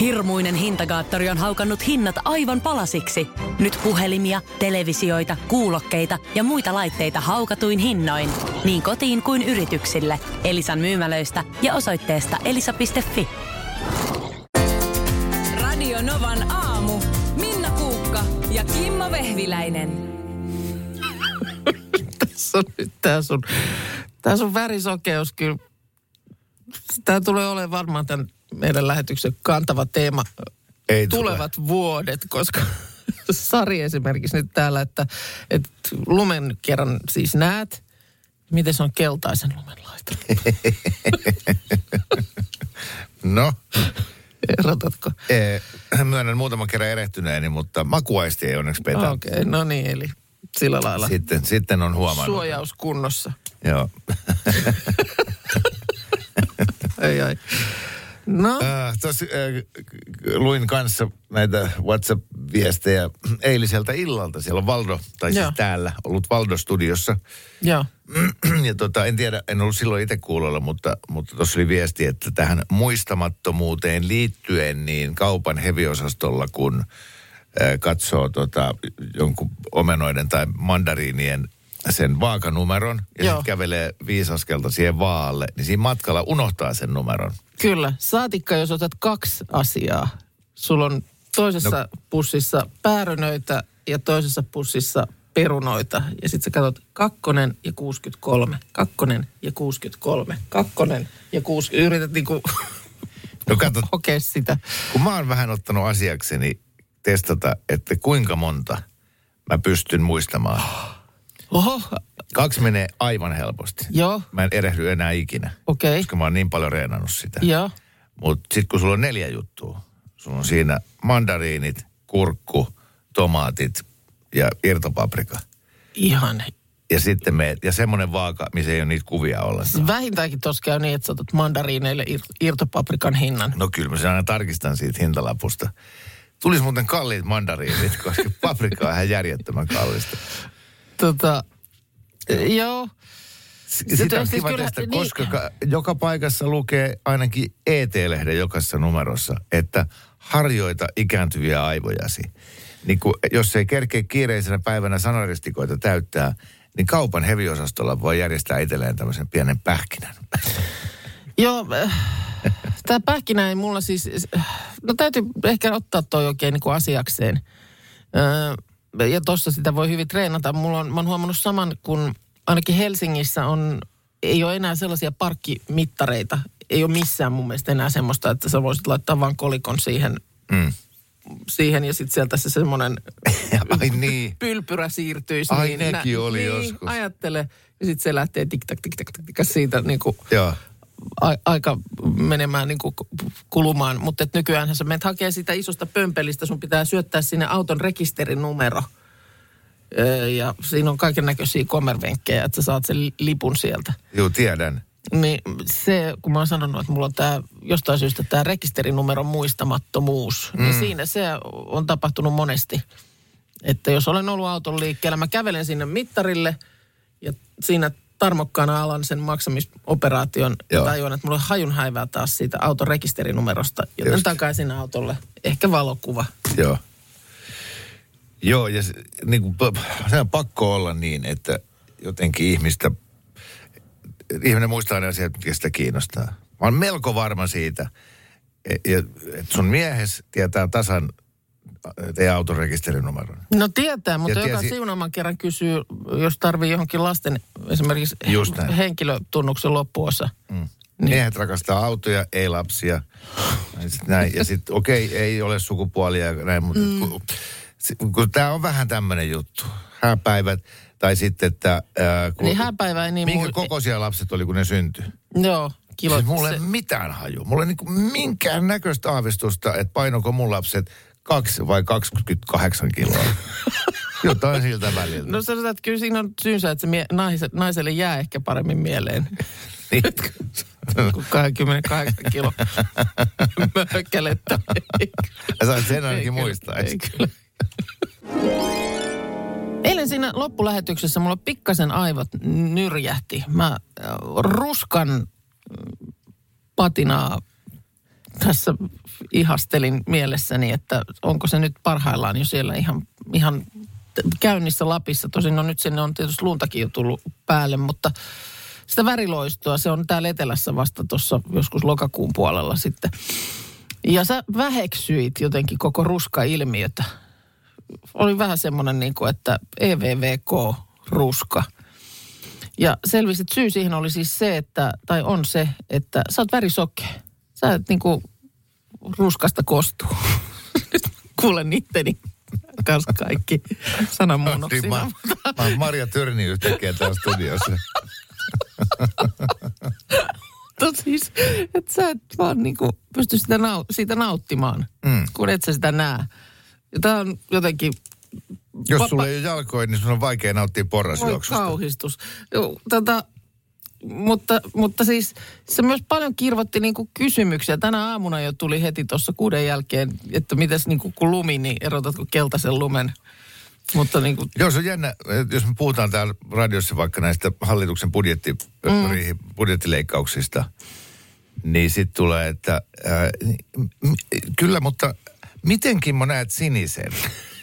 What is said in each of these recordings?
Hirmuinen hintakaattori on haukannut hinnat aivan palasiksi. Nyt puhelimia, televisioita, kuulokkeita ja muita laitteita haukatuin hinnoin. Niin kotiin kuin yrityksille. Elisan myymälöistä ja osoitteesta elisa.fi. Radio Novan aamu. Minna Kuukka ja Kimmo Vehviläinen. Tässä on nyt tää sun, tää sun värisokeus kyllä. Tää tulee olemaan varmaan tämän meidän lähetyksen kantava teema Ei tulevat vuodet, koska Sari esimerkiksi nyt täällä, että, että lumen kerran siis näet, miten se on keltaisen lumen laittanut. No, Erotatko? ee, myönnän muutaman kerran erehtyneeni, mutta makuaisti ei onneksi petä. Okei, okay, no niin, eli sillä lailla Sitten, sitten on huomannut. suojaus kunnossa. Joo. Ei, ai. No, Äh, tos, äh, luin kanssa näitä WhatsApp-viestejä eiliseltä illalta. Siellä on Valdo, tai siis täällä, ollut Valdo-studiossa. joo. Ja tota, en tiedä, en ollut silloin itse kuulolla, mutta mutta tuossa oli viesti, että tähän muistamattomuuteen liittyen niin kaupan heviosastolla, kun äh, katsoo tota, jonkun omenoiden tai mandariinien sen vaakanumeron ja sitten kävelee viisi askelta siihen vaalle, niin siinä matkalla unohtaa sen numeron. Kyllä. Saatikka, jos otat kaksi asiaa. Sulla on toisessa no. pussissa päärynöitä ja toisessa pussissa perunoita. Ja sitten sä katsot kakkonen ja 63, kakkonen ja 63, kakkonen ja 60. Yrität niinku No kato, hokea sitä. kun mä oon vähän ottanut asiakseni testata, että kuinka monta mä pystyn muistamaan. Oho, Kaksi menee aivan helposti. joo, Mä en erehdy enää ikinä, okei, okay. koska mä oon niin paljon reenannut sitä. joo. Mutta sitten kun sulla on neljä juttua, sulla on siinä mandariinit, kurkku, tomaatit ja irtopaprika. Ihan. Ja sitten me, ja semmoinen vaaka, missä ei ole niitä kuvia ollenkaan. Vähintäänkin tuossa käy niin, että sä otat mandariineille ir- irtopaprikan hinnan. No kyllä mä sen aina tarkistan siitä hintalapusta. Tulisi muuten kalliit mandariinit, koska paprika on ihan järjettömän kallista. Tota, joo. Sitä on siis kiva kyllä- tästä, niin. koska ka- joka paikassa lukee ainakin ET-lehden jokaisessa numerossa, että harjoita ikääntyviä aivojasi. Niin kun, jos ei kerkeä kiireisenä päivänä sanaristikoita täyttää, niin kaupan heviosastolla voi järjestää itselleen tämmöisen pienen pähkinän. Joo, tämä pähkinä ei mulla siis, no täytyy ehkä ottaa toi oikein niin kuin asiakseen. Öö, ja tossa sitä voi hyvin treenata. Mulla on, mä oon huomannut saman, kun ainakin Helsingissä on, ei ole enää sellaisia parkkimittareita. Ei ole missään mun mielestä enää semmoista, että sä voisit laittaa vaan kolikon siihen, Mm. siihen ja sitten sieltä se semmoinen Ai niin. pylpyrä siirtyisi. Ai, niin, nekin oli niin, joskus. ajattele. Ja sitten se lähtee tik tak tik tak tik siitä niin kuin Joo. A- aika menemään niin kuin kulumaan. Mutta et nykyään sä menet hakee sitä isosta pömpelistä, sun pitää syöttää sinne auton rekisterinumero. Öö, Ja siinä on kaiken näköisiä kommervenkkejä, että sä saat sen li- lipun sieltä. Joo, tiedän. Niin se, kun mä oon sanonut, että mulla on tämä jostain syystä tämä rekisterinumeron muistamattomuus, mm. niin siinä se on tapahtunut monesti. Että jos olen ollut auton liikkeellä, mä kävelen sinne mittarille ja siinä tarmokkaana alan sen maksamisoperaation ja Joo. tajuan, että mulla on hajun häivää taas siitä auton rekisterinumerosta. Joten Just. takaisin autolle. Ehkä valokuva. Joo. Joo, ja se, niin kuin, se on pakko olla niin, että jotenkin ihmistä, ihminen muistaa ne asiat, mitkä sitä kiinnostaa. Mä oon melko varma siitä, e- ja- että sun miehes tietää tasan teidän auton rekisterinumeron. No tietää, mutta Ja joka tiesi- siunaaman kerran kysyy, jos tarvii johonkin lasten esimerkiksi henkilötunnuksen loppuosa. Mm. Niin. Miehet rakastaa autoja, ei lapsia. Ja sit näin. Ja sitten okei, okay, ei ole sukupuolia ja näin, mutta mm. kun, si- kun tämä on vähän tämmöinen juttu. Hääpäivät, tai sitten, että... Ää, kun, Niin hääpäivä ei niin Minkä mui- kokoisia lapset oli, kun ne syntyi? Joo, kilo. Siis mulla ei se- ole mitään haju. Mulla ei niinku minkään näköistä aavistusta, että painoko mun lapset kaksi vai 28 kiloa. Jotain siltä välillä. No sanotaan, että kyllä siinä on syynsä, että se mie- naise, naiselle jää ehkä paremmin mieleen Niin. kuin 28 kilo möhkälettä. Sait sen ainakin muistaa. Eilen siinä loppulähetyksessä mulla pikkasen aivot nyrjähti. Mä äh, ruskan mm, patinaa tässä ihastelin mielessäni, että onko se nyt parhaillaan jo siellä ihan, ihan käynnissä Lapissa. Tosin no nyt sinne on tietysti luntakin jo tullut päälle, mutta sitä väriloistoa, se on täällä etelässä vasta tuossa joskus lokakuun puolella sitten. Ja sä väheksyit jotenkin koko ruska-ilmiötä. Oli vähän semmoinen niin kuin, että EVVK-ruska. Ja selvisi, että syy siihen oli siis se, että, tai on se, että sä oot värisokea. Sä et niin kuin ruskasta kostuu. Nyt kuulen itteni kanssa kaikki sananmuunnoksina. Niin, mä, mä oon Marja Törni yhtäkkiä täällä studiossa. Mutta siis, että sä et vaan niinku pysty sitä nau- siitä nauttimaan, mm. kun et sä sitä näe. Ja tää on jotenkin... Jos Vapa- sulla ei ole jalkoja, niin sun on vaikea nauttia Voi porrasjuoksusta. kauhistus. Joo, tota, mutta, mutta siis se myös paljon kirvoitti niinku kysymyksiä. Tänä aamuna jo tuli heti tuossa kuuden jälkeen, että mitäs niinku kun lumi, niin erotatko keltaisen lumen. Mutta niinku, Joo, se on jännä, jos me puhutaan täällä radiossa vaikka näistä hallituksen budjetti, mm. budjettileikkauksista, niin sitten tulee, että ää, m- kyllä, mutta miten Kimmo näet sinisen?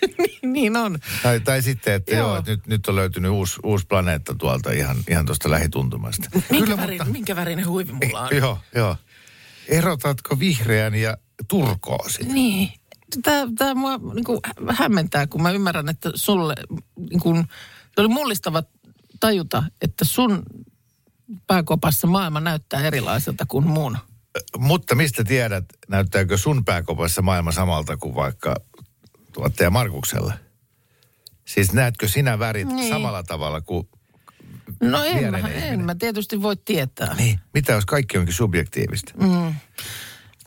niin on. Tai, tai sitten, että joo, Joo. että nyt, nyt on löytynyt uusi, uusi planeetta tuolta ihan, ihan tuosta lähituntumasta. Minkä, Kyllä, värin, minkä värinen huivi mulla on? Joo, joo. Erotatko vihreän ja turkoosin? Niin. Tämä, tämä mua niin kuin hämmentää, kun mä ymmärrän, että sulle niin kuin, se oli mullistava tajuta, että sun pääkopassa maailma näyttää erilaiselta kuin mun. Mutta mistä tiedät, näyttääkö sun pääkopassa maailma samalta kuin vaikka tuottaja Markuksella? Siis näetkö sinä värit Niin. samalla tavalla kuin... No en, mä, ihminen. en mä tietysti voi tietää. Niin, mitä jos kaikki onkin subjektiivista? Mm.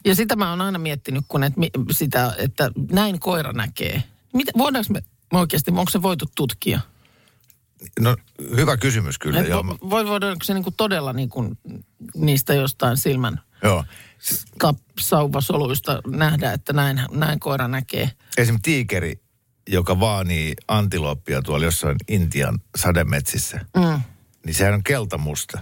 Ja sitä mä oon aina miettinyt, kun et, sitä, että näin koira näkee. Mitä, voidaanko me oikeasti, onko se voitu tutkia? No, hyvä kysymys kyllä. Et Joo, voi, voidaanko se niinku todella niinku niistä jostain silmän joo. sauvasoluista nähdä, että näin, näin koira näkee. Esimerkiksi tiikeri, joka vaanii antilooppia tuolla jossain Intian sademetsissä, Mm. niin sehän on keltamusta.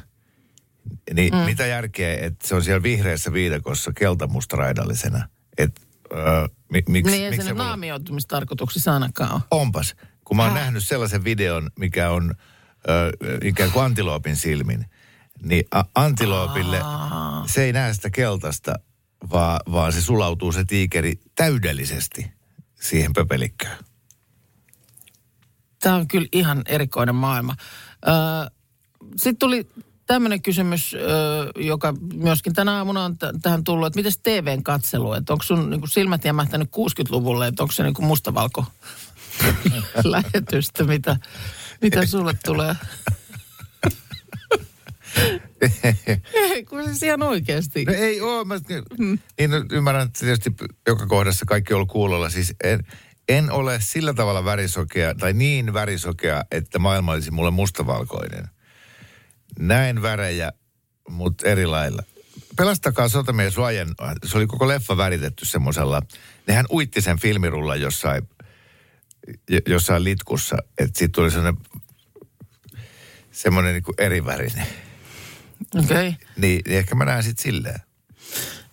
Niin mm. mitä järkeä, että se on siellä vihreässä viidakossa keltamusta raidallisena? Et, öö, mi, miksi, Niin ei se miksi nyt voi- naamioitumistarkoituksissa ainakaan ole. Onpas. Kun mä oon Häh? nähnyt sellaisen videon, mikä on ö, ikään kuin antiloopin silmin, niin a- antiloopille se ei näe sitä keltaista, vaan, vaan se sulautuu se tiikeri täydellisesti siihen pöpelikköön. Tämä on kyllä ihan erikoinen maailma. Sitten tuli tämmöinen kysymys, joka myöskin tänä aamuna on t- tähän tullut, että miten TVn katselu, että onko sun niin silmät jämähtänyt 60-luvulle, että onko se niin mustavalko lähetystä, mitä, mitä sulle tulee? Ei, kun siis ihan oikeasti. No ei oo, mä, niin no, ymmärrän, että tietysti joka kohdassa kaikki on ollut kuulolla. Siis en, en ole sillä tavalla värisokea, tai niin värisokea, että maailma olisi mulle mustavalkoinen. Näen värejä, mutta eri lailla. Pelastakaa sotamies Ryan, se oli koko leffa väritetty semmoisella, nehän uitti sen filmirullan jossain, jossain litkussa, että siitä tuli semmoinen, semmoinen niin erivärinen. Okei. Okay. Niin, niin ehkä mä näen sitten silleen.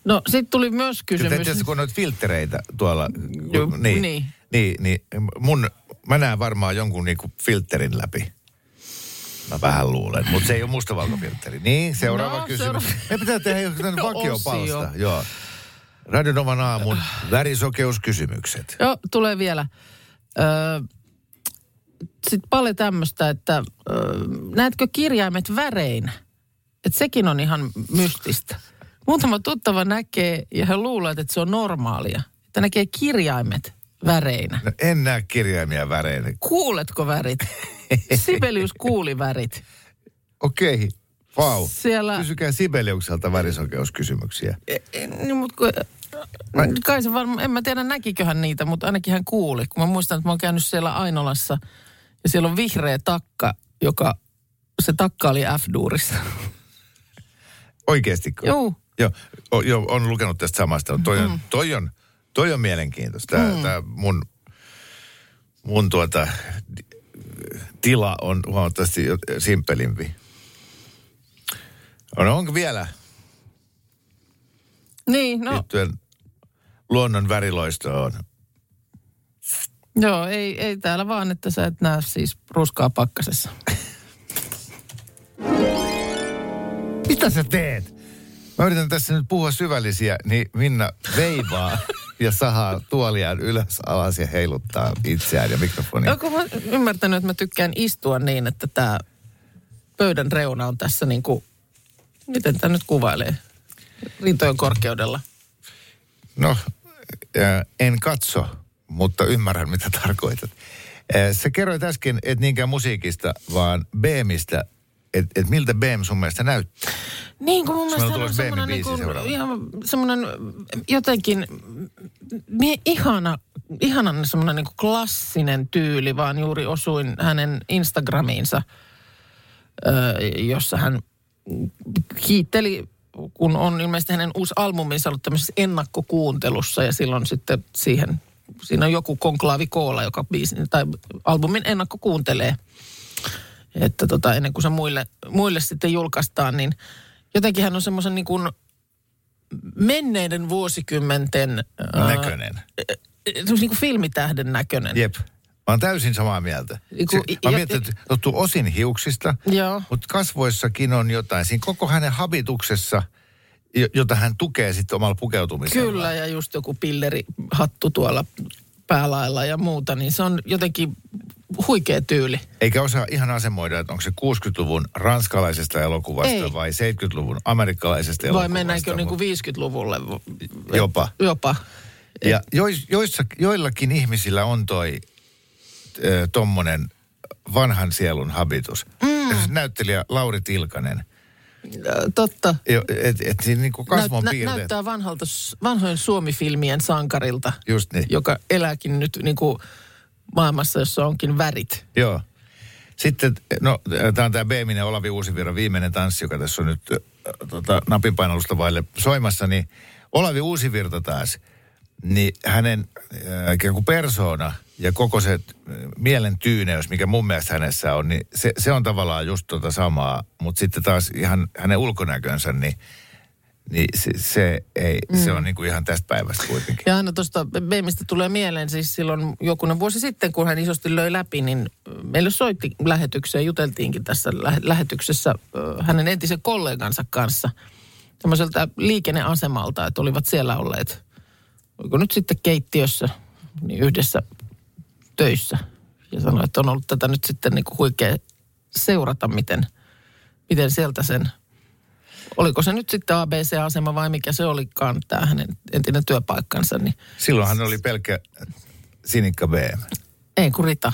No sitten tuli myös Kyllä kysymys. tietysti kun on noita filtreitä tuolla, Joo, kun, niin, niin. niin. Niin, mun, mä näen varmaan jonkun niinku filterin läpi. Mä vähän luulen, mutta se ei ole mustavalkofiltteri. Niin, seuraava No, kysymys. seuraava. Me pitää tehdä No, vakiopalsta. Joo. Radionovan aamun värisokeuskysymykset. Joo, tulee vielä. Öö, Sitten paljon tämmöistä, että öö, näetkö kirjaimet värein? Että sekin on ihan mystistä. Muutama tuttava näkee ja he luulevat, että se on normaalia. Että näkee kirjaimet väreinä. No, en näe kirjaimia väreinä. Kuuletko värit? Sibelius kuuli värit. Okei, vau. Siellä- Kysykää Sibeliukselta värisokeuskysymyksiä. E- e- Niin, mutta kun, kai se varmaan, en mä tiedä näkiköhän niitä, mutta ainakin hän kuuli. Kun mä muistan, että mä oon käynyt siellä Ainolassa ja siellä on vihreä takka, joka, se takka oli F-duurissa. Oikeasti. Joo. Joo, o, joo, on lukenut tästä samasta. Toi on, toi on, toi on mielenkiintoista. Tämä, mm. tämä mun, mun tuota, tila on huomattavasti jo- simpelimpi. No onko vielä? Niin, no liittyen luonnon väriloistoon. joo, ei, ei täällä vaan, että sä et näe siis ruskaa pakkasessa. Mitä sä teet? Mä yritän tässä nyt puhua syvällisiä, niin Minna veivaa ja sahaa tuoliaan ylös alas ja heiluttaa itseään ja mikrofonia. Onko mä ymmärtänyt, että mä tykkään istua niin, että tämä pöydän reuna on tässä niin kuin, miten tämä nyt kuvailee, rintojen korkeudella. No, en katso, mutta ymmärrän mitä tarkoitat. Sä kerroit äsken, et niinkään musiikista, vaan BMistä, että et miltä BM sun mielestä näyttää. Niin kuin mun mielestä hän on semmoinen, niin kuin, ihan semmoinen jotenkin mie, ihana, ihanan semmoinen niin klassinen tyyli, vaan juuri osuin hänen Instagramiinsa, jossa hän kiitteli, kun on ilmeisesti hänen uusi albuminsa ollut tämmöisessä ennakkokuuntelussa ja silloin sitten siihen, siinä on joku konklaavi koolla, joka biisin, tai albumin ennakko kuuntelee että tota, ennen kuin se muille, muille sitten julkaistaan, niin jotenkin hän on semmoisen niin kuin menneiden vuosikymmenten... ää, Näköinen. semmoisen niin kuin filmitähden näköinen. Jep. Mä oon täysin samaa mieltä. Niinku, Se, mä mietin, että johtuu osin hiuksista, Joo. mutta kasvoissakin on jotain. Siinä koko hänen habituksessa, jo- jota hän tukee sitten omalla pukeutumisella. Kyllä, ja just joku pillerihattu tuolla päälailla ja muuta, niin se on jotenkin huikea tyyli. Eikä osaa ihan asemoida, että onko se 60-luvun ranskalaisesta elokuvasta Ei. vai 70-luvun amerikkalaisesta Vai elokuvasta. mennäänkö niin mut- kuin 50-luvulle? Jopa. Jopa. Ja jois, joissa, joillakin ihmisillä on toi ö, tommonen vanhan sielun habitus. Mm. Näyttelijä Lauri Tilkanen. Ö, Totta. Jo, et, et siinä niinku kasvon Näyt- nä- piirteet. näyttää vanhalta, vanhojen Suomi-filmien sankarilta, Just niin. joka elääkin nyt niin kuin maailmassa, jossa onkin värit. Joo. Sitten, no tämä on tämä Beeminen Olavi Uusivirran viimeinen tanssi, joka tässä on nyt äh, tota, napinpainallusta vaille soimassa, niin Olavi Uusivirta taas, niin hänen äh, ikään kuin persoona ja koko se äh, mielen tyyneys, mikä mun mielestä hänessä on, niin se, se on tavallaan just tota samaa, mutta sitten taas ihan hänen ulkonäkönsä, niin, niin se, se, ei, mm. se on niin kuin ihan tästä päivästä kuitenkin. Ja aina tuosta Beemistä tulee mieleen siis silloin jokunen vuosi sitten, kun hän isosti löi läpi, niin meille soitti lähetykseen, juteltiinkin tässä lä- lähetyksessä ö, hänen entisen kollegansa kanssa tämmöiseltä liikenneasemalta, että olivat siellä olleet, oliko nyt sitten keittiössä, niin yhdessä töissä. Ja sanoi, että on ollut tätä nyt sitten niin kuin huikea seurata, miten, miten sieltä sen oliko se nyt sitten ABC-asema vai mikä se olikaan, tämä hänen entinen työpaikkansa, niin Silloin hän oli pelkkä sinikka BM. ei kun Rita.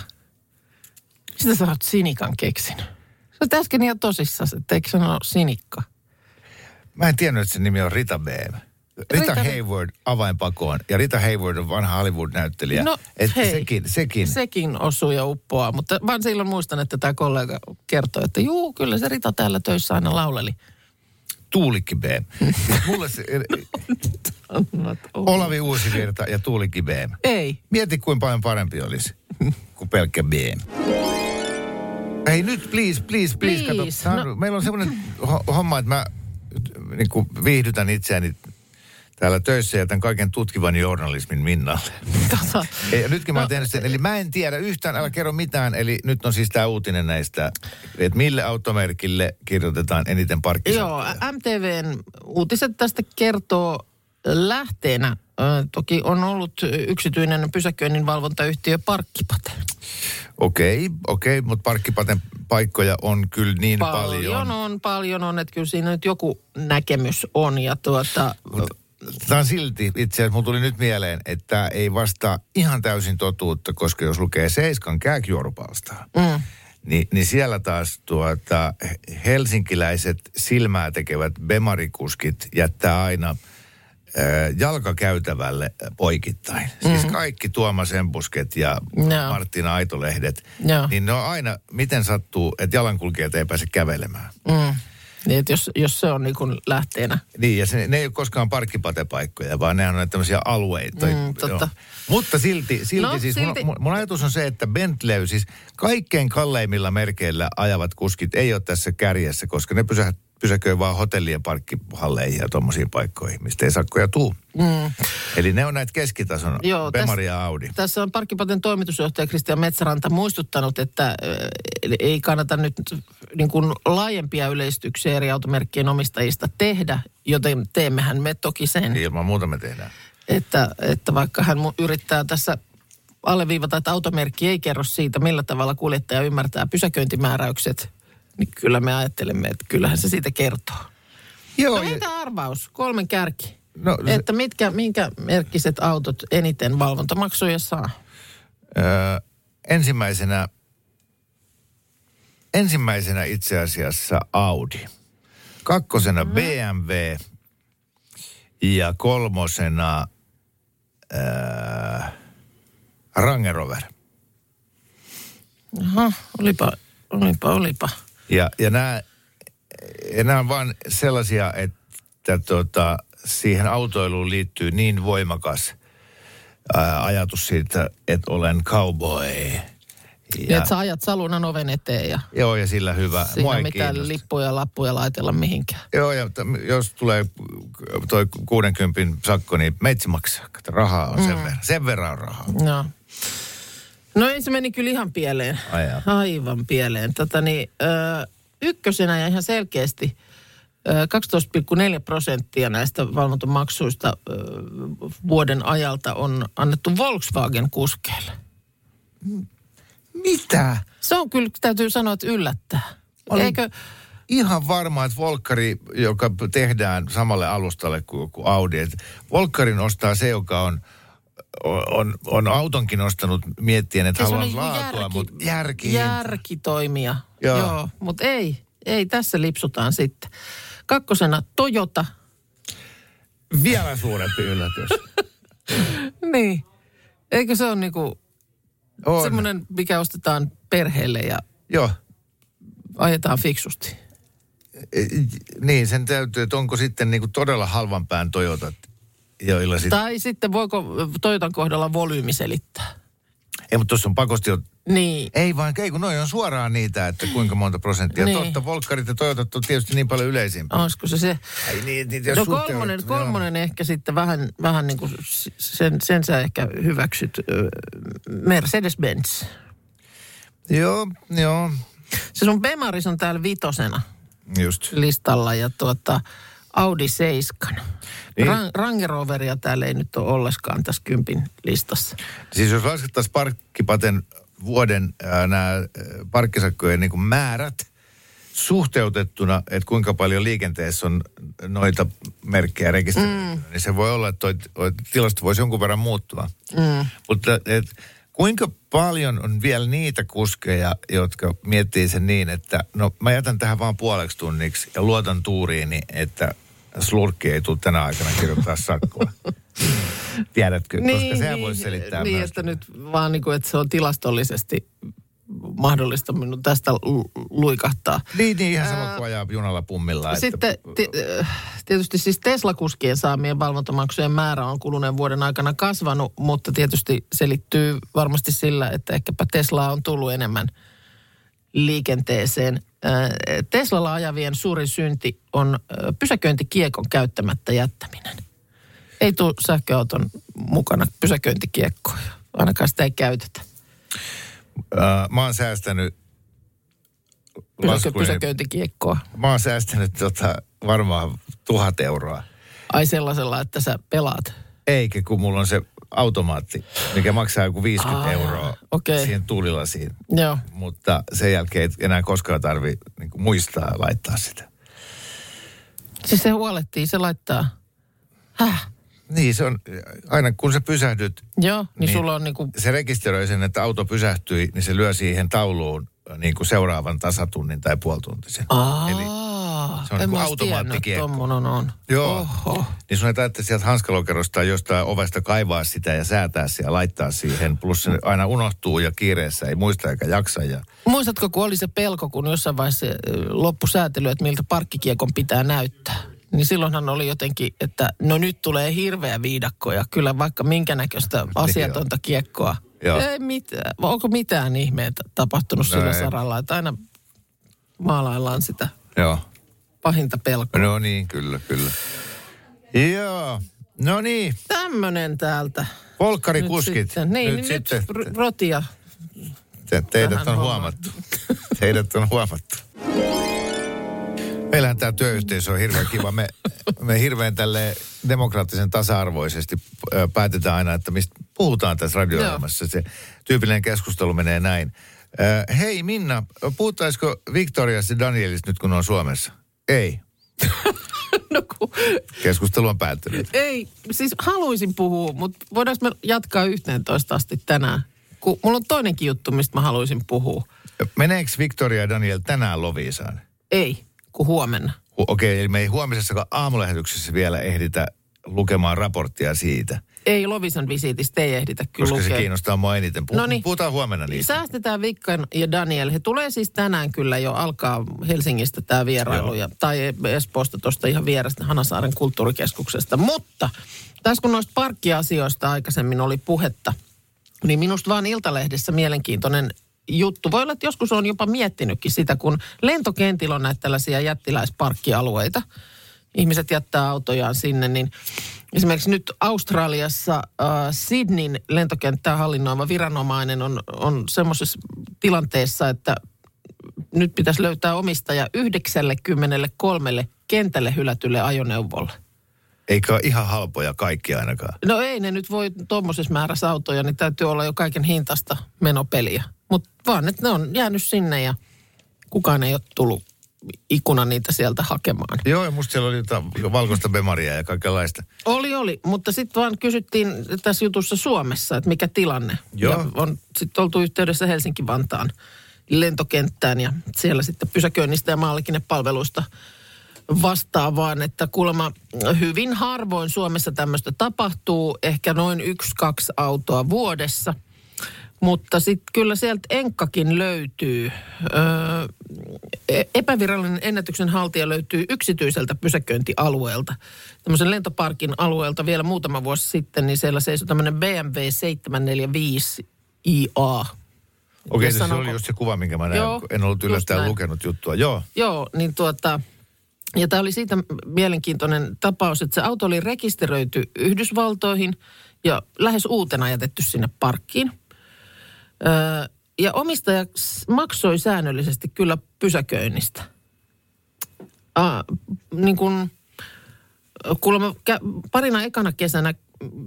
Sitä sä oot Sinikan keksinyt. Sä oot äsken ihan tosissaan, että eikö Sinikka? Mä en tiennyt, että sen nimi on Rita Behm. Rita, Rita- Hayward avainpakoon. Ja Rita Hayward on vanha Hollywood-näyttelijä. No, Et hei. sekin, sekin. Sekin osuu ja uppoaa, mutta vaan silloin muistan, että tämä kollega kertoi, että juu, kyllä se Rita täällä töissä aina lauleli. Tuulikki Behm. Mulle se, Olavi Uusivirta ja Tuulikki Behm. Ei. Mieti, kuinka paljon parempi olisi kuin pelkkä Behm. Hei nyt, please, please, please. Kato, Please, on- no. Meillä on semmoinen ho- homma, että mä niin kuin viihdytän itseäni täällä töissä ja tämän kaiken tutkivan journalismin Minnalle. Tota, Ei, nytkin mä oon No, tehnyt sen. Eli mä en tiedä yhtään, älä kerro mitään. Eli nyt on siis tämä uutinen näistä, että mille automerkille kirjoitetaan eniten Joo, parkkisakkoja. MTVn uutiset tästä kertoo lähteenä. Toki on ollut yksityinen pysäköinnin valvontayhtiö Parkkipate. Okei, okei, mutta parkkipaten paikkoja on kyllä niin paljon. Paljon on, paljon on, että kyllä siinä nyt joku näkemys on. Ja tuota, Tämä on silti, itse asiassa tuli nyt mieleen, että ei vastaa ihan täysin totuutta, koska jos lukee Seiskan kääkjuorupalstaa, mm, niin, niin siellä taas tuota, helsinkiläiset silmää tekevät bemarikuskit jättää aina jalkakäytävälle poikittain. Mm-hmm. Siis kaikki Tuomas Empusket ja Joo. Martina Aitolehdet, Joo. niin ne on aina, miten sattuu, että jalankulkijat ei pääse kävelemään. mm. Niin, että jos, jos se on niin kuin lähteenä. Niin, ja se, ne ei ole koskaan parkkipatepaikkoja, vaan ne on tämmöisiä alueita. Mm, totta. Joo. Mutta silti, silti, No, siis silti. Mun, mun ajatus on se, että Bentley, siis kaikkein kalleimmilla merkeillä ajavat kuskit ei ole tässä kärjessä, koska ne pysähtyvät pysäköi vaan hotellien parkkihalleihin ja tuommoisiin paikkoihin, mistä ei sakkoja tuu. Mm. Eli ne on näitä keskitason Joo, Bemari ja Audi. Tässä on Parkkipaten toimitusjohtaja Kristian Metsäranta muistuttanut, että äh, ei kannata nyt niin kuin laajempia yleistyksiä eri automerkkien omistajista tehdä, joten teemmehän me toki sen, Ilman muuta me tehdään. että, että vaikka hän yrittää tässä alleviivata, että automerkki ei kerro siitä, millä tavalla kuljettaja ymmärtää pysäköintimääräykset, niin kyllä me ajattelemme, että kyllähän se siitä kertoo. Joo, No ja- arvaus? Kolmen kärki. No, se- Että mitkä, minkä merkkiset autot eniten valvontamaksuja saa? Öö, ensimmäisenä, ensimmäisenä itse asiassa Audi. Kakkosena Mhm. BMW ja kolmosena öö, Range Rover. Aha, olipa, olipa, olipa. Ja, ja nämä, ja nämä on vaan sellaisia, että tota, siihen autoiluun liittyy niin voimakas ää, ajatus siitä, että olen cowboy. Ja että sä ajat salunan oven eteen ja Joo, ja sillä hyvä. siinä Mua ei mitään kiinnosta. lippuja ja lappuja laitella mihinkään. Joo, ja jos tulee toi 60 sakko, niin meitsi maksaa. Kato, rahaa on sen verran. Sen verran on rahaa. No. No ei se meni kyllä ihan pieleen. Ai jaa. Aivan pieleen. Tota niin, ö, ykkösenä ja ihan selkeästi ö, 12,4 prosenttia näistä valvontamaksuista ö, vuoden ajalta on annettu Volkswagen-kuskeille. Mitä? Se on kyllä, täytyy sanoa, että yllättää. Olen Eikö, ihan varma, että Volkkari, joka tehdään samalle alustalle kuin, kuin Audi, että Volkkarin ostaa se, joka on, on, on autonkin ostanut miettien, että haluan niin laatua, mutta järki. järki toimia. Joo. Joo, mutta ei, ei, tässä lipsutaan sitten. Kakkosena Toyota. Vielä suurempi yllätys. Niin. Eikö se ole niinku On. semmoinen, mikä ostetaan perheelle ja Joo. ajetaan fiksusti? E- Niin, sen täytyy, että onko sitten niin kuin todella halvan pään Toyotat, joilla sitten... Tai sitten voiko Toyotan kohdalla volyymi selittää? Ei, mutta tuossa on pakosti jo... Niin. Ei vaan, ei kun noi on suoraan niitä, että kuinka monta prosenttia. Niin. Totta, Volkkarit ja Toyotat on tietysti niin paljon yleisimpiä. Olisiko se se? Ei niin, niin No suhteessa- kolmonen, joo. kolmonen ehkä sitten vähän, vähän niin kuin sen, sen sä ehkä hyväksyt. Mercedes-Benz. Joo, joo, Se sun Bemaris on täällä vitosena just. listalla ja tuota Audi 7. Niin. Ran, Range Roveria täällä ei nyt ole ollenkaan tässä kympin listassa. Siis jos laskettaisiin parkkipaten vuoden nämä parkkisakkojen niin määrät suhteutettuna, että kuinka paljon liikenteessä on noita merkkejä rekisteröityä, mm. niin se voi olla, että toi, toi tilasto voisi jonkun verran muuttua. Mm. Mutta et, kuinka paljon on vielä niitä kuskeja, jotka miettii sen niin, että no mä jätän tähän vaan puoleksi tunniksi ja luotan tuuriini, että slurkki ei tule tänä aikana kirjoittaa sakkoa. Tiedätkö? Koska sehän voisi selittää niin, myös. että nyt vaan niin kuin, että se on tilastollisesti mahdollista minun tästä lu- luikahtaa. Niin, niin ihan sama kuin ajaa junalla pummilla. Että, Sitten ti- äh, tietysti siis Tesla-kuskien saamien valvontamaksujen määrä on kuluneen vuoden aikana kasvanut, mutta tietysti se liittyy varmasti sillä, että ehkäpä Tesla on tullut enemmän liikenteeseen. Äh, Teslalla ajavien suurin synti on äh, pysäköintikiekon käyttämättä jättäminen. Ei tule sähköauton mukana pysäköintikiekkoja. Ainakaan sitä ei käytetä. Äh, mä oon säästänyt Pysäkö, pysäköintikiekkoa. mä oon säästänyt tota, varmaan tuhat euroa. Ai sellaisella, että sä pelaat. Eikä kun mulla on se automaatti, mikä maksaa joku 50 Aa, euroa okei. siihen tuulilasiin. Joo. Mutta sen jälkeen ei enää koskaan tarvi niin muistaa laittaa sitä. Siis se huolettiin, se laittaa. Häh? Niin, se on, aina kun sä pysähdyt, Joo, niin, Niin. sulla on niinku, se rekisteröi sen, että auto pysähtyi, niin se lyö siihen tauluun niin kuin seuraavan tasatunnin tai puolituntisen. Aa, Eli se on en niin automaattikiekko. tommonen on. Joo. Oho. Niin sun ei tarvitse sieltä hanskalokerosta tai jostain ovesta kaivaa sitä ja säätää sitä ja laittaa siihen. Plus se aina unohtuu ja kiireessä ei muista eikä jaksa. Ja... Muistatko, kun oli se pelko, kun jossain vaiheessa ö, loppusäätely, että miltä parkkikiekon pitää näyttää? Niin silloinhan oli jotenkin, että no nyt tulee hirveä viidakko ja kyllä vaikka minkä näköistä asiatonta kiekkoa. Joo. Ei mitään. Onko mitään ihmeitä tapahtunut No sillä ei. saralla, että aina maalaillaan sitä. Joo. pahinta pelkoa. No niin, kyllä, kyllä. Joo, no niin, Tämmönen täältä. polkkarikuskit. Nyt sitten. Niin, nyt sitten nyt rotia. te, teidät on huomattu. Teidät on huomattu. Meillähän tämä työyhteisö on hirveän kiva. Me, me hirveän tälle demokraattisen tasa-arvoisesti päätetään aina, että mistä puhutaan tässä radio Se tyypillinen keskustelu menee näin. Hei Minna, puhuttaisiko Victoriasta ja Danielista nyt kun on Suomessa? Ei. No kun, Keskustelu on päättynyt. ei, siis haluaisin puhua, mutta voidaanko me jatkaa 11 asti tänään? Kun mulla on toinenkin juttu, mistä mä haluaisin puhua. Meneekö Victoria ja Daniel tänään Loviisaan? Ei, kun huomenna. Hu- Okei, okay, eli me ei huomisessa aamulähetyksessä vielä ehditä lukemaan raporttia siitä, Ei Lovisan visiitistä ei ehditä kyllä koska se lukea. kiinnostaa mua eniten. Puh- Noniin. Puhutaan huomenna niistä. Säästetään Vikkan ja Daniel. He tulee siis tänään kyllä jo alkaa Helsingistä tämä vierailu. Ja, tai Espoosta tuosta ihan vierestä Hanasaaren kulttuurikeskuksesta. Mutta tässä kun noista parkkiasioista aikaisemmin oli puhetta, niin minusta vaan Iltalehdessä mielenkiintoinen juttu. Voi olla, että joskus on jopa miettinytkin sitä, kun lentokentillä on näitä tällaisia jättiläisparkkialueita. Ihmiset jättää autojaan sinne, niin esimerkiksi nyt Australiassa äh, Sydneyn lentokenttää hallinnoiva viranomainen on, on semmoisessa tilanteessa, että nyt pitäisi löytää omistaja 93 kentälle hylätylle ajoneuvolle. Eikä ole ihan halpoja kaikki ainakaan. No ei ne nyt voi tuommoisessa määrässä autoja, niin täytyy olla jo kaiken hintasta menopeliä. Mutta vaan, että ne on jäänyt sinne ja kukaan ei ole tullut ikuna niitä sieltä hakemaan. Joo, ja musta siellä oli jotain valkoista bemaria ja kaikenlaista. Oli, oli, mutta sitten vaan kysyttiin tässä jutussa Suomessa, että mikä tilanne. Joo. Ja on sitten oltu yhteydessä Helsinki-Vantaan lentokenttään ja siellä sitten pysäköinnistä ja maallikinnepalveluista vastaavaan, että kuulemma hyvin harvoin Suomessa tämmöistä tapahtuu, ehkä noin yksi, kaksi autoa vuodessa. Mutta sitten kyllä sieltä enkkakin löytyy. Öö, e- epävirallinen ennätyksen haltija löytyy yksityiseltä pysäköintialueelta. Tämmöisen lentoparkin alueelta vielä muutama vuosi sitten, niin siellä seisoi tämmöinen BMW 745 IA. Okei, Ja se sanonko- oli just se kuva, minkä mä näin. Joo, en ollut yllättäen lukenut juttua. Joo, Joo, niin tuota, ja tämä oli siitä mielenkiintoinen tapaus, että se auto oli rekisteröity Yhdysvaltoihin ja lähes uutena jätetty sinne parkkiin. Öö, ja omistaja maksoi säännöllisesti kyllä pysäköinnistä. Aa, niin kuin, kuulemma parina ekana kesänä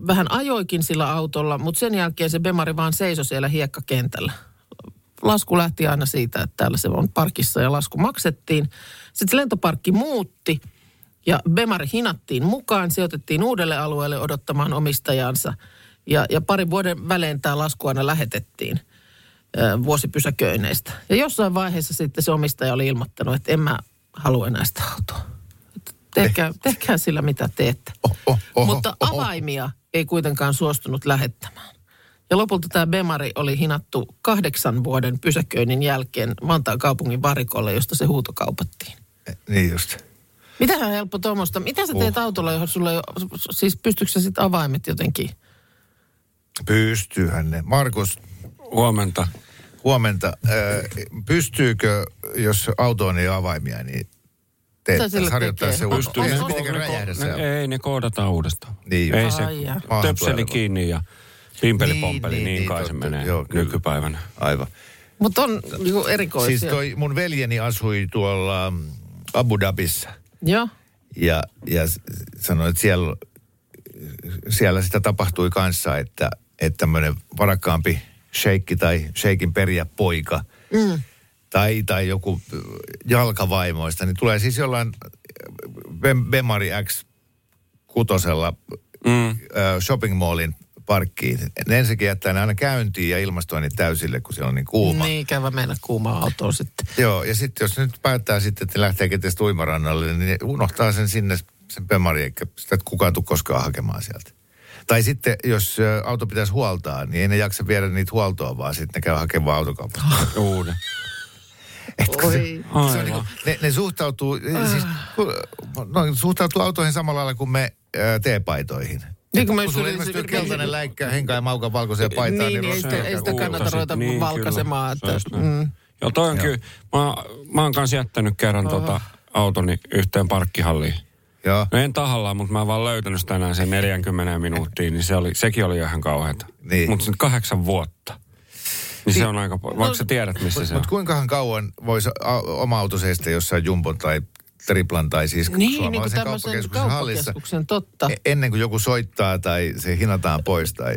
vähän ajoikin sillä autolla, mutta sen jälkeen se Bemari vaan seisoi siellä hiekkakentällä. Lasku lähti aina siitä, että täällä se on parkissa ja lasku maksettiin. Sitten se lentoparkki muutti ja Bemari hinattiin mukaan, sijoitettiin uudelle alueelle odottamaan omistajansa. Ja, ja parin vuoden välein tämä lasku aina lähetettiin ö, vuosipysäköinneistä. Ja jossain vaiheessa sitten se omistaja oli ilmoittanut, että en mä halua enää sitä autoa. Tehkää, tehkää sillä mitä teette. Oh, oh, oho, Mutta oho. avaimia ei kuitenkaan suostunut lähettämään. Ja lopulta tämä Bemari oli hinattu kahdeksan vuoden pysäköinnin jälkeen Vantaan kaupungin varikolle, josta se huutokaupattiin. niin just. Mitähän helppo tuommoista. Mitä sä teet autolla, johon sulla ei ole, siis pystyykö sä sitten avaimet jotenkin? Pystyyhän ne. Markus, Huomenta. huomenta. Pystyykö, jos autoon ei ole avaimia, niin Mitä sille teet, harjoittaa se On- uudestaan. on- Ei on- ne, räjähdä se. ne, ei, ne koodataan uudestaan. Niin ei se töpseli kiinni ja pimpelipompeli, Niin, niin, niin, niin, kai niin, se totta. menee Joo, kyllä. nykypäivänä. Aivan. Mutta on niinku erikoisia. Siis toi mun veljeni asui tuolla Abu Dhabissa. Joo. Ja, ja sanoi, että siellä, siellä sitä tapahtui kanssa, että, että tämmöinen varakkaampi sheikki tai sheikin periä poika mm. tai, tai joku jalkavaimoista, niin tulee siis jollain Bem- Bemari X kutosella Mm. äh, shopping mallin parkkiin. Ne ensinnäkin jättää ne aina käyntiin ja ilmastoinnit täysille, kun siellä on niin kuuma. Niin ikävä mennä kuumaa autoa sitten. Joo, ja sitten jos nyt päättää sitten, että ne lähtee kenties uimarannalle, niin unohtaa sen sinne, sen pemari, eikä sitä kukaan tule koskaan hakemaan sieltä. Tai sitten, jos auto pitäisi huoltaa, niin ei ne jaksa viedä niitä huoltoa, vaan sitten ne käy hakemaan autokaupasta. Uuden. Oi. Se on Aivan. niin kuin, ne, ne suhtautuu, siis, ku- no, suhtautuu autoihin samalla lailla kuin me ö, teepaitoihin. Niin kun just sulla ilmestyy keltainen läikkä, henkaa ja maukan valkoiseen paitaan, Niin, niin, niin, ei sitä- ei sitä kannata ruveta valkaisemaan, kyllä, että- se mm. Joo, toi on Joo. kyllä. Mä, mä oon kanssa jättänyt kerran tota, autoni yhteen parkkihalliin. Joo. No en tahallaan, mutta mä en vaan löytänyt sitä enää sen 40 minuuttiin, niin se oli, sekin oli jo ihan kauheata. Niin. Mutta nyt kahdeksan vuotta. Niin se on aika, vaikka sä tiedät, missä se on. Mutta kuinkahan kauan voisi a- oma auto seistä jossain jumbon tai triplan tai siis Niin, niin kuin suomalaisen tämmöisen kauppakeskuksen hallissa kauppakeskuksen, totta. e- ennen kuin joku soittaa tai se hinataan pois tai...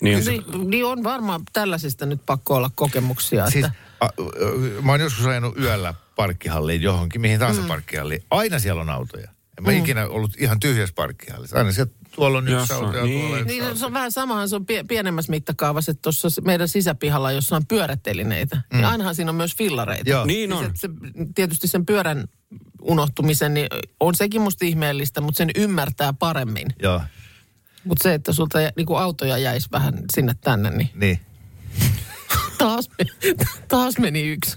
Niin, se, Niin, niin on varmaan tällaisista nyt pakko olla kokemuksia. Siis, Että, a, ö, mä oon joskus ajanut yöllä parkkihalliin johonkin, mihin tahansa mm. parkkihalliin. Aina siellä on autoja. En mä mm. ikinä ollut ihan tyhjässä parkkihallissa. Aina siellä, tuolla on yksi auto ja niin. tuolla yksi niin auto. se on vähän samahan se on pie- pienemmässä mittakaavassa, että tuossa meidän sisäpihalla, jossa on pyörätelineitä, mm. niin ainahan siinä on myös fillareita. Joo. niin Siis on. se, tietysti sen pyörän unohtumisen, niin on sekin musta ihmeellistä, mutta sen ymmärtää paremmin. Joo, Mutta se, että sulta niinku autoja jäisi vähän sinne tänne, niin niin. taas, me- taas meni yksi.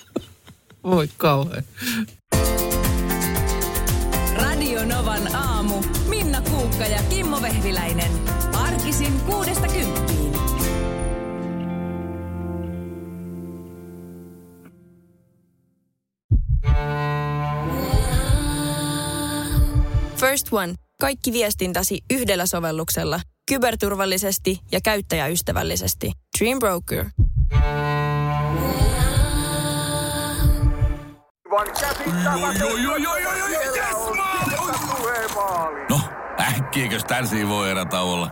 Voi kauhean. Novan aamu. Minna Kuukka ja Kimmo Vehviläinen. Arkisin kuudesta kymppiin. First One. Kaikki viestintäsi yhdellä sovelluksella. Kyberturvallisesti ja käyttäjäystävällisesti. Dream Broker. No, äkkiäkös tän voi erä olla?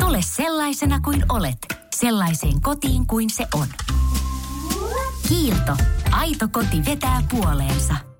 Tule sellaisena kuin olet, sellaiseen kotiin kuin se on. Kiilto. Aito koti vetää puoleensa.